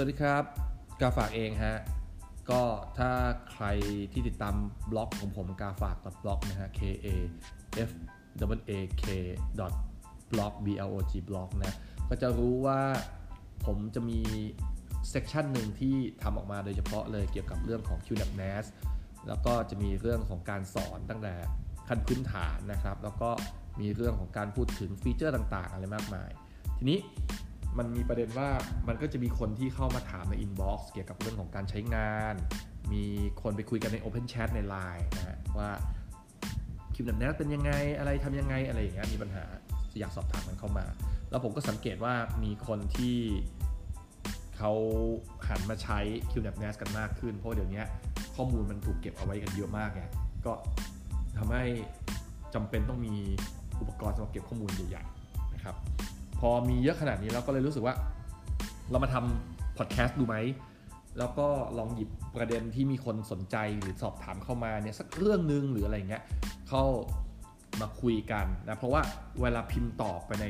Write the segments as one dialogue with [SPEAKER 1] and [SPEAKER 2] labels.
[SPEAKER 1] สวัสดีครับกาฝากเองฮะ ก็ถ้าใครที่ติดตามบล็อกของผมกาฝาก .blog นะฮะ k a f w a k blog b l o g blog นะ ก็จะรู้ว่าผมจะมี section หนึ่งที่ทำออกมาโดยเฉพาะเลยเกี่ยวกับเรื่องของ QNAP NAS แล้วก็จะมีเรื่องของการสอนตั้งแต่ขั้นพื้นฐานนะครับ แล้วก็มีเรื่องของการพูดถึงฟีเจอร์ต่างๆ อะไรมากมาย ทีนี้ มันมีประเด็นว่ามันก็จะมีคนที่เข้ามาถามใน inbox เกี่ยวกับเรื่องของการใช้งาน มีคนไปคุยกันใน Open Chat ใน Line นะฮะว่า QNAP NAS เป็นยังไงอะไรทำยังไงอะไรอย่างเงี้ยมีปัญหาอยากสอบถามมันเข้ามา แล้วผมก็สังเกตว่ามีคนที่เขาหันมาใช้ QNAP NAS กันมากขึ้น เพราะเดี๋ยวนี้ข้อมูลมันถูกเก็บเอาไว้กันเยอะมากไงก็ทำให้จำเป็นต้องมีอุปกรณ์สำหรับเก็บข้อมูลใหญ่ๆนะครับ พอมีเยอะขนาดนี้เราก็เลยรู้สึกว่า เรามาทำพอดแคสต์ดูไหม แล้วก็ลองหยิบประเด็นที่มีคนสนใจหรือสอบถามเข้ามาเนี่ยสักเรื่องนึงหรืออะไรเงี้ยเข้ามาคุยกันนะเพราะว่าเวลาพิมพ์ตอบไปใน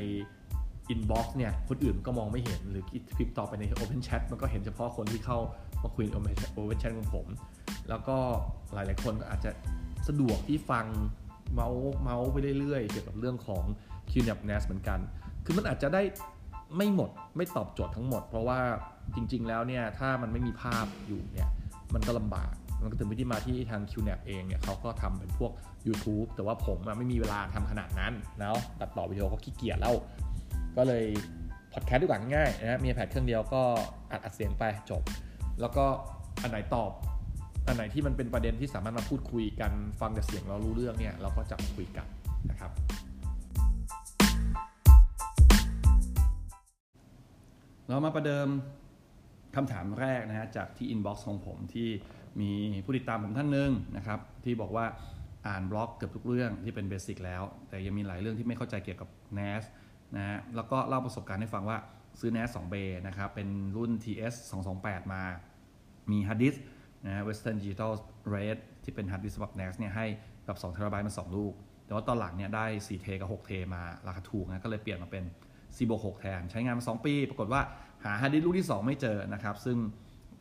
[SPEAKER 1] inbox เนี่ยคนอื่นก็มองไม่เห็นหรือพิมพ์ตอบไปใน Open Chat มันก็เห็นเฉพาะคนที่เข้ามาคุยใน Open Chat ของผม แล้วก็หลาย ๆ คนอาจจะสะดวกที่ฟังเมาส์เมาส์ไปเรื่อยๆ เกี่ยวกับเรื่องของ QNAP NAS เหมือนกัน คือมันอาจจะได้ไม่หมดไม่ตอบโจทย์ทั้งหมด เพราะว่าจริง ๆ แล้วเนี่ยถ้ามันไม่มีภาพอยู่เนี่ยมันก็ลำบากมันก็ถึงวิธีมาที่ทาง QNAP เองเนี่ยเขาก็ทำเป็นพวก YouTube แต่ว่าผมไม่มีเวลาทำขนาดนั้นแล้วตัดต่อวิดีโอก็ขี้เกียจแล้ว ก็เลยพอดแคสต์ดีกว่าง่ายนะมีแพดเครื่องเดียวก็อัดอัดเสียงไปจบ แล้วก็อันไหนตอบ อันไหนที่มันเป็นประเด็นที่สามารถมาพูดคุยกันฟังแต่เสียงเรารู้เรื่องเนี่ยเราก็จะคุยกันนะครับ เรามาประเดิมคำถามแรกนะฮะจากที่ inbox ของผมที่มีผู้ติดตามผมท่านหนึ่งนะครับที่บอกว่าอ่านบล็อกเกือบทุกเรื่องที่เป็น basic แล้ว แต่ยังมีหลายเรื่องที่ไม่เข้าใจเกี่ยวกับ NAS นะฮะแล้วก็เล่าประสบการณ์ให้ฟังว่าซื้อ NAS 2 bay นะครับเป็นรุ่น TS 228 มามีฮาร์ดดิสนะฮะ Western Digital Red ที่เป็นฮาร์ดดิสสำหรับ NAS เนี่ยให้กับ2 t b มา 2 ลูก แต่ว่าตอนหลังเนี่ยได้4 TB กับ6 TB มาราคาถูกนะก็เลยเปลี่ยนมาเป็น4บวก6แทน ใช้งานมา 2 ปี ปรากฏว่า หาฮาร์ดดิสลูกที่ 2 ไม่เจอนะครับ ซึ่ง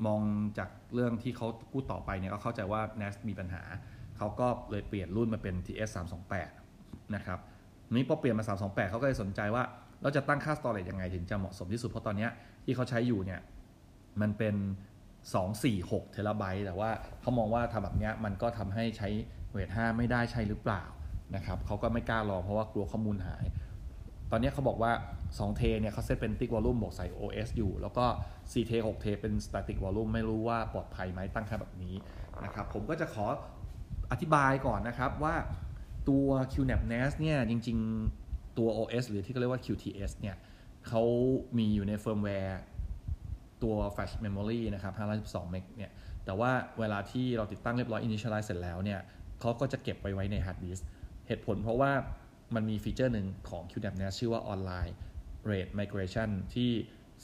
[SPEAKER 1] มองจากเรื่องที่เขาพูดต่อไปเนี่ยก็เข้าใจว่า NAS มีปัญหา เขาก็เลยเปลี่ยนรุ่นมาเป็น TS 328นะครับนี้พอเปลี่ยนมา 328 เขาก็เลยสนใจว่าเราจะตั้งค่า storage ยังไงถึงจะเหมาะสมที่สุด เพราะตอนนี้ที่เขาใช้อยู่เนี่ยมันเป็น 246 เทราไบต์แต่ว่าเขามองว่าทำแบบนี้มันก็ทำให้ใช้เวท5ไม่ได้ใช่หรือเปล่านะครับเขาก็ไม่กล้าลองเพราะว่ากลัวข้อมูลหาย ตอนนี้เขาบอกว่า 2 เทเนี่ยเขาเซตเป็นติ๊กวอลลุ่มบอกใส่ OS อยู่ แล้วก็4เท6เทเป็น static volume ไม่รู้ว่าปลอดภัยไหมตั้งค่าแบบนี้นะครับผมก็จะขออธิบายก่อนนะครับว่าตัว QNAP NAS เนี่ยจริงๆตัว OS หรือที่เขาเรียกว่า QTS เนี่ยเขามีอยู่ในเฟิร์มแวร์ตัว Flash Memory นะครับ512 เมกเนี่ยแต่ว่าเวลาที่เราติดตั้งเรียบร้อย initialize เสร็จแล้วเนี่ยเขาก็จะเก็บไว้ไว้ใน hard disk เหตุผลเพราะว่า มันมี feature หนึ่งของ QNAP NAS ชื่อว่า Online RAID Migration ที่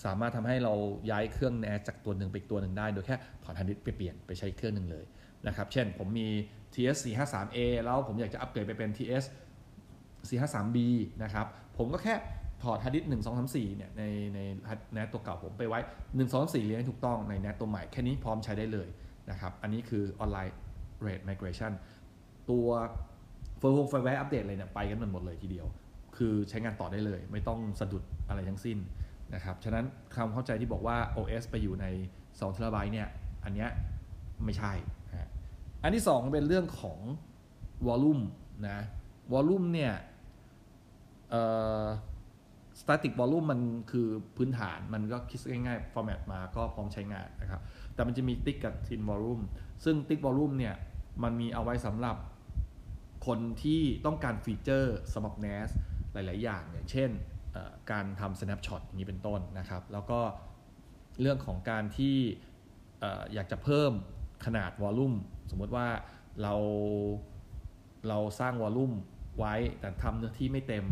[SPEAKER 1] สามารถทำให้เราย้ายเครื่อง NAS จากตัวหนึ่งไปตัวหนึ่งได้ โดยแค่ถอด hard disk ไปเปลี่ยนไปใช้เครื่องหนึ่งเลยนะครับ เช่นผมมี TS 453A แล้วผมอยากจะอัปเกรดไปเป็น TS 453B นะครับ ผมก็แค่ถอดฮาร์ดดิสก์หนึ่งสองสามสี่เนี่ยในใน NAS ตัวเก่าผมไปไว้หนึ่งสองสี่เรียงให้ถูกต้องใน NAS ตัวใหม่แค่นี้พร้อมใช้ได้เลยนะครับ อันนี้คือออนไลน์เรท migration ตัว firm firmware update อะไรเนี่ยไปกันมันหมดเลยทีเดียว คือใช้งานต่อได้เลย ไม่ต้องสะดุดอะไรทั้งสิ้นนะครับฉะนั้นคำเข้าใจที่บอกว่า OS ไปอยู่ใน2 t b เนี่ยอันเนี้ยไม่ใช่อันที่ 2 เป็นเรื่องของ volume นะ volume เนี่ยเอ่อ static volume มันคือพื้นฐานมันก็คิดง่ายๆ format มาก็พร้อมใช้งานนะครับแต่มันจะมีติ๊กกับ tin volume ซึ่งติ๊ก volume เนี่ยมันมีเอาไว้สำหรับ คนที่ต้องการ feature สำหรับ NAS หลาย ๆ อย่างอย่างเช่นการทำ snapshot อย่างนี้เป็นต้นนะครับ แล้วก็เรื่องของการที่อยากจะเพิ่มขนาด volume สมมติว่าเราเราสร้าง volume ไว้แต่ทำเนื้อที่ไม่เต็ม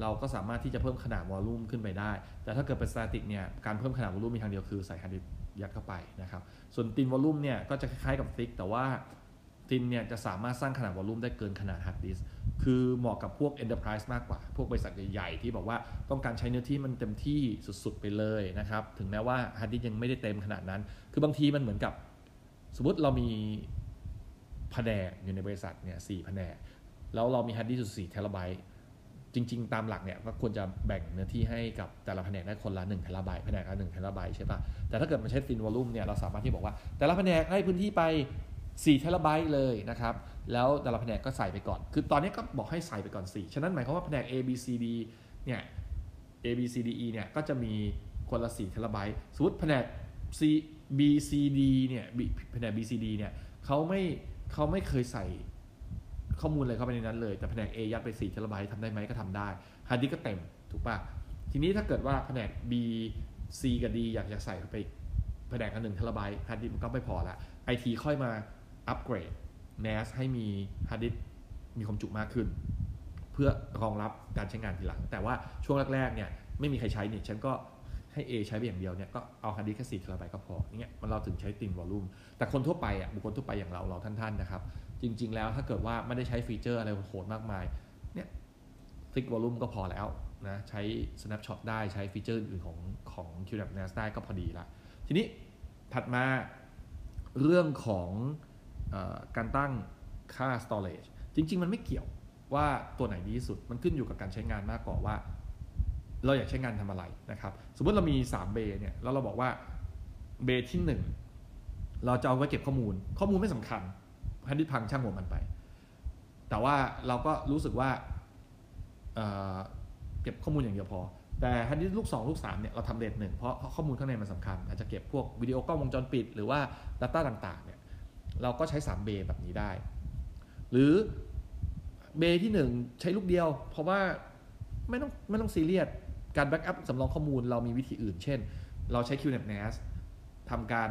[SPEAKER 1] เราก็สามารถที่จะเพิ่มขนาด volume ขึ้นไปได้ แต่ถ้าเกิดเป็น static เนี่ยการเพิ่มขนาด volume มีทางเดียวคือใส่ฮาร์ดดิสยัดเข้าไปนะครับ ส่วน thin volume เนี่ยก็จะคล้ายๆกับ thick แต่ว่า thin เนี่ยจะสามารถสร้างขนาด volume ได้เกินขนาดฮาร์ดดิส
[SPEAKER 2] คือเหมาะกับพวก enterprise มากกว่า พวกบริษัทใหญ่ ๆ ที่บอกว่าต้องการใช้เนื้อที่มันเต็มที่สุด ๆ ไปเลยนะครับ ถึงแม้ว่าฮาร์ดดิสยังไม่ได้เต็มขนาดนั้น คือบางทีมันเหมือนกับ สมมติเรามีแผนกอยู่ในบริษัทเนี่ยสี่แผนก แล้วเรามีฮาร์ดดิสก์สี่เทราไบต์จริง ๆ ตามหลักเนี่ยก็ควรจะแบ่งเนื้อที่ให้กับแต่ละแผนกได้คนละ1เทราไบต์แผนกละ1เทราไบต์ใช่ปะแต่ถ้าเกิดมันใช้ thin volume เนี่ยเราสามารถที่บอกว่าแต่ละแผนกให้พื้นที่ไป 4เทราไบต์เลยนะครับ แล้วแต่ละแผนกก็ใส่ไปก่อน คือตอนนี้ก็บอกให้ใส่ไปก่อน 4 ฉะนั้นหมายความว่าแผนก A B C D เนี่ย A B C D E เนี่ยก็จะมีคนละ4เทราไบต์สมมติแผนก C B C D เนี่ยแผนก B C D เนี่ยเขาไม่เขาไม่เคยใส่ข้อมูลอะไรเข้าไปในนั้นเลย แต่แผนก A ยัดไป4เทราไบต์ทำได้ไหมก็ทำได้ฮาร์ดดิสก์ก็เต็มถูกปะทีนี้ถ้าเกิดว่าแผนก B C กับ D อยากจะใส่ไปแผนกละ1เทราไบต์ฮาร์ดดิสก์มันก็ไม่พอละ IT ค่อยมา upgrade NAS ให้มีฮาร์ดดิสมีความจุมากขึ้น เพื่อรองรับการใช้งานทีหลัง แต่ว่าช่วงแรกๆเนี่ยไม่มีใครใช้เนี่ยฉันก็ให้ A ใช้ไปอย่างเดียวเนี่ยก็เอาฮาร์ดดิสแค่4เทราไบต์ก็พอเนี่ยมันเราถึงใช้ thin volume แต่คนทั่วไปอะบุคคลทั่วไปอย่างเราเราท่านๆนะครับ จริง ๆ แล้วถ้าเกิดว่าไม่ได้ใช้ feature อะไรโหดมากมายเนี่ยฟิกวอลลุ่มก็พอแล้วนะใช้ snapshot ได้ใช้ฟีเจอร์อื่นของของ QNAP NAS ได้ก็พอดีละทีนี้ถัดมาเรื่องของ การตั้งค่า storage จริง ๆ มันไม่เกี่ยวว่าตัวไหนดีที่สุด มันขึ้นอยู่กับการใช้งานมากกว่าว่า เราอยากใช้งานทำอะไรนะครับ สมมติเรามี3เบย์เนี่ย แล้วเราบอกว่าเบย์ที่ 1 เราจะเอาไว้เก็บข้อมูล ข้อมูลไม่สำคัญฮาร์ดดิสพังช่างหัวมันไป แต่ว่าเราก็รู้สึกว่าเเก็บข้อมูลอย่างเดียวพอ แต่ฮาร์ดดิสลูก 2 ลูก 3 เนี่ย เราทำ RAID หนึ่งเพราะข้อมูลข้างในมันสำคัญ อาจจะเก็บพวกวิดีโอกล้องวงจรปิด หรือว่า Data ต่างๆเนี่ย เราก็ใช้ 3 bay แบบนี้ได้ หรือ bay ที่ 1 ใช้ลูกเดียว เพราะว่าไม่ต้องไม่ต้องซีเรียสการ backup สำรองข้อมูลเรามีวิธีอื่น เช่น เราใช้ QNAP NAS ทำการ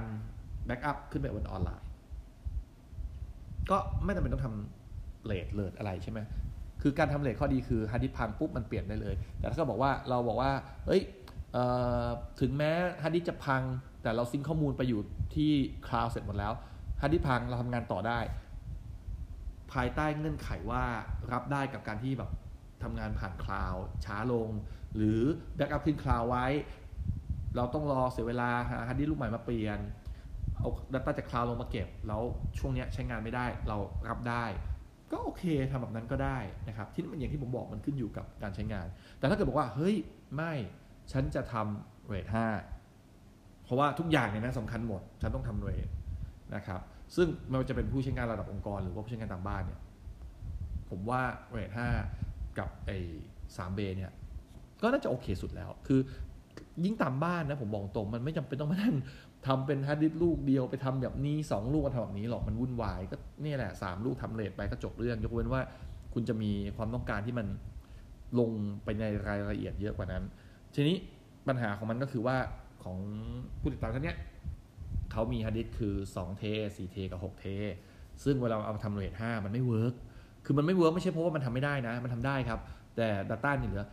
[SPEAKER 2] backup ขึ้นไปบนออนไลน์ ก็ไม่จำเป็นต้องทำ RAID เลิศอะไรใช่ไหมคือการทำ RAID ข้อดีคือฮาร์ดดิสก์พังปุ๊บมันเปลี่ยนได้เลย แต่ถ้าเก็บอกว่าเราบอกว่าเฮ้ยถึงแม้ฮาร์ดดิสก์จะพัง แต่เรา sync ข้อมูลไปอยู่ที่ cloud เสร็จหมดแล้ว ฮาร์ดดิสพังเราทำงานต่อได้ ภายใต้เงื่อนไขว่ารับได้กับการที่แบบทำงานผ่าน cloud ช้าลง หรือ backup ขึ้น cloud ไว้ เราต้องรอเสียเวลาหาฮาร์ดดิสลูกใหม่มาเปลี่ยน เอา Data จาก cloud ลงมาเก็บ แล้วช่วงนี้ใช้งานไม่ได้เรารับได้ ก็โอเคทำแบบนั้นก็ได้นะครับ ที่มันอย่างที่ผมบอกมันขึ้นอยู่กับการใช้งาน แต่ถ้าเกิดบอกว่าเฮ้ยไม่ฉันจะทำ RAID 5เพราะว่าทุกอย่างเนี่ยนะสำคัญหมด ฉันต้องทำ RAID นะครับซึ่งไม่ว่าจะเป็นผู้ใช้งานระดับองค์กร หรือว่าผู้ใช้งานตามบ้านเนี่ยผมว่า RAID 5กับไอ้สาม bay เนี่ยก็น่าจะโอเคสุดแล้ว คือยิ่งตามบ้านนะผมบอกตรงมันไม่จำเป็นต้องมานั่งทำเป็นฮาร์ดดิสก์ลูกเดียวไปทำแบบนี้ 2 ลูกมาทำแบบนี้หรอกมันวุ่นวายก็นี่แหละ 3 ลูกทำ RAID ไปก็จบเรื่อง ยกเว้นว่าคุณจะมีความต้องการที่มันลงไปในรายละเอียดเยอะกว่านั้น ทีนี้ปัญหาของมันก็คือว่าของผู้ติดตามท่านเนี้ย เขามีฮาร์ดดิสคือ 2 เท 4 เท กับ 6 เท ซึ่งเวลาเอามาทำ RAID 5มันไม่ work คือมันไม่ work ไม่ใช่เพราะว่ามันทำไม่ได้นะ มันทำได้ครับ แต่ Data นี่เหลือ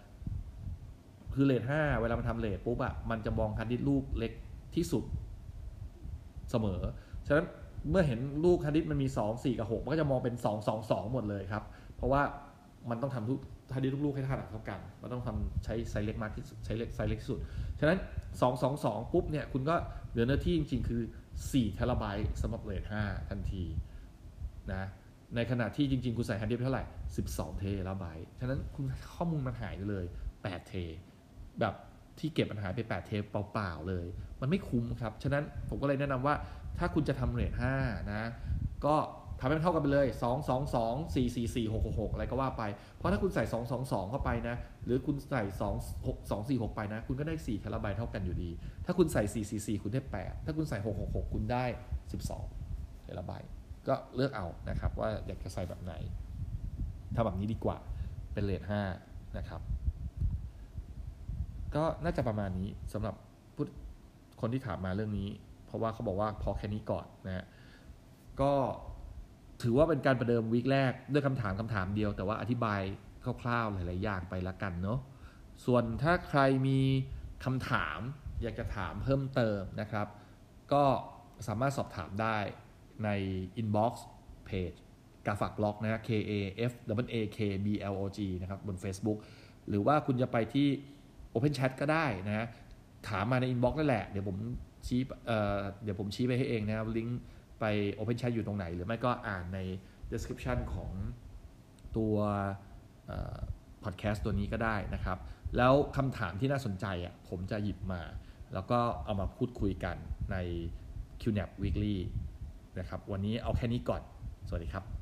[SPEAKER 2] คือ RAID ห้าเวลามันทำ RAID ปุ๊บอะมันจะมองฮาร์ดดิสลูกเล็กที่สุดเสมอ ฉะนั้นเมื่อเห็นลูกฮาร์ดดิสมันมี 2 4 กับ 6 มันก็จะมองเป็น 2 2 2 หมดเลยครับ เพราะว่ามันต้องทำทุก ฮาร์ดดิสก์ลูกๆให้ขนาดเท่ากันมันต้องทำใช้ไซส์เล็กมากที่สุดใช้เล็กไซส์เล็กที่สุด ฉะนั้น 2 2 2 ปุ๊บเนี่ยคุณก็เหลือเนื้อที่จริง ๆ คือ4เทราไบต์สำหรับ RAID 5ทันทีนะในขณะที่จริง ๆ คุณใส่ฮาร์ดดิสก์เท่าไหร่ 12 เทราไบต์ฉะนั้นคุณข้อมูลมันหายไปเลย 8 เท แบบที่เก็บปัญหายไป 8 เทเปล่าๆเลย มันไม่คุ้มครับ ฉะนั้นผมก็เลยแนะนำว่าถ้าคุณจะทำ RAID 5นะก็ ทำให้มันเท่ากันไปเลย 2 2 2 4 4 4 6 6 6 อะไรก็ว่าไป เพราะถ้าคุณใส่ 2 2 2 เข้าไปนะ หรือคุณใส่ 2 6 2 4 6 ไปนะ คุณก็ได้ 4เทราไบต์เท่ากันอยู่ดี ถ้าคุณใส่ 4 4 4 คุณได้ 8 ถ้าคุณใส่ 6 6 6 คุณได้ 12เทราไบต์ก็เลือกเอานะครับว่าอยากจะใส่แบบไหนทำแบบนี้ดีกว่า เป็นเรท5นะครับ ก็น่าจะประมาณนี้สำหรับคนที่ถามมาเรื่องนี้ เพราะว่าเขาบอกว่าพอแค่นี้ก่อนนะฮะ ก็ ถือว่าเป็นการประเดิมวีคแรกด้วยคำถามคำถามเดียว แต่ว่าอธิบายคร่าวๆหลายๆอย่างไปละกันเนาะส่วนถ้าใครมีคำถามอยากจะถามเพิ่มเติมนะครับ ก็สามารถสอบถามได้ใน inbox page กาฝากบล็อกนะ K A F W A K B L O G นะครับบน Facebook หรือว่าคุณจะไปที่ Open Chat ก็ได้นะฮะถามมาใน inbox นั่นแหละ เดี๋ยวผมชี้เอ่อเดี๋ยวผมชี้ไปให้เองนะครับลิงก์ ไป Open Chat อยู่ตรงไหน หรือไม่ก็อ่านใน description ของตัวพอดแคสต์ตัวนี้ก็ได้นะครับ แล้วคำถามที่น่าสนใจอะผมจะหยิบมา แล้วก็เอามาพูดคุยกันใน QNAP Weekly นะครับ วันนี้เอาแค่นี้ก่อน สวัสดีครับ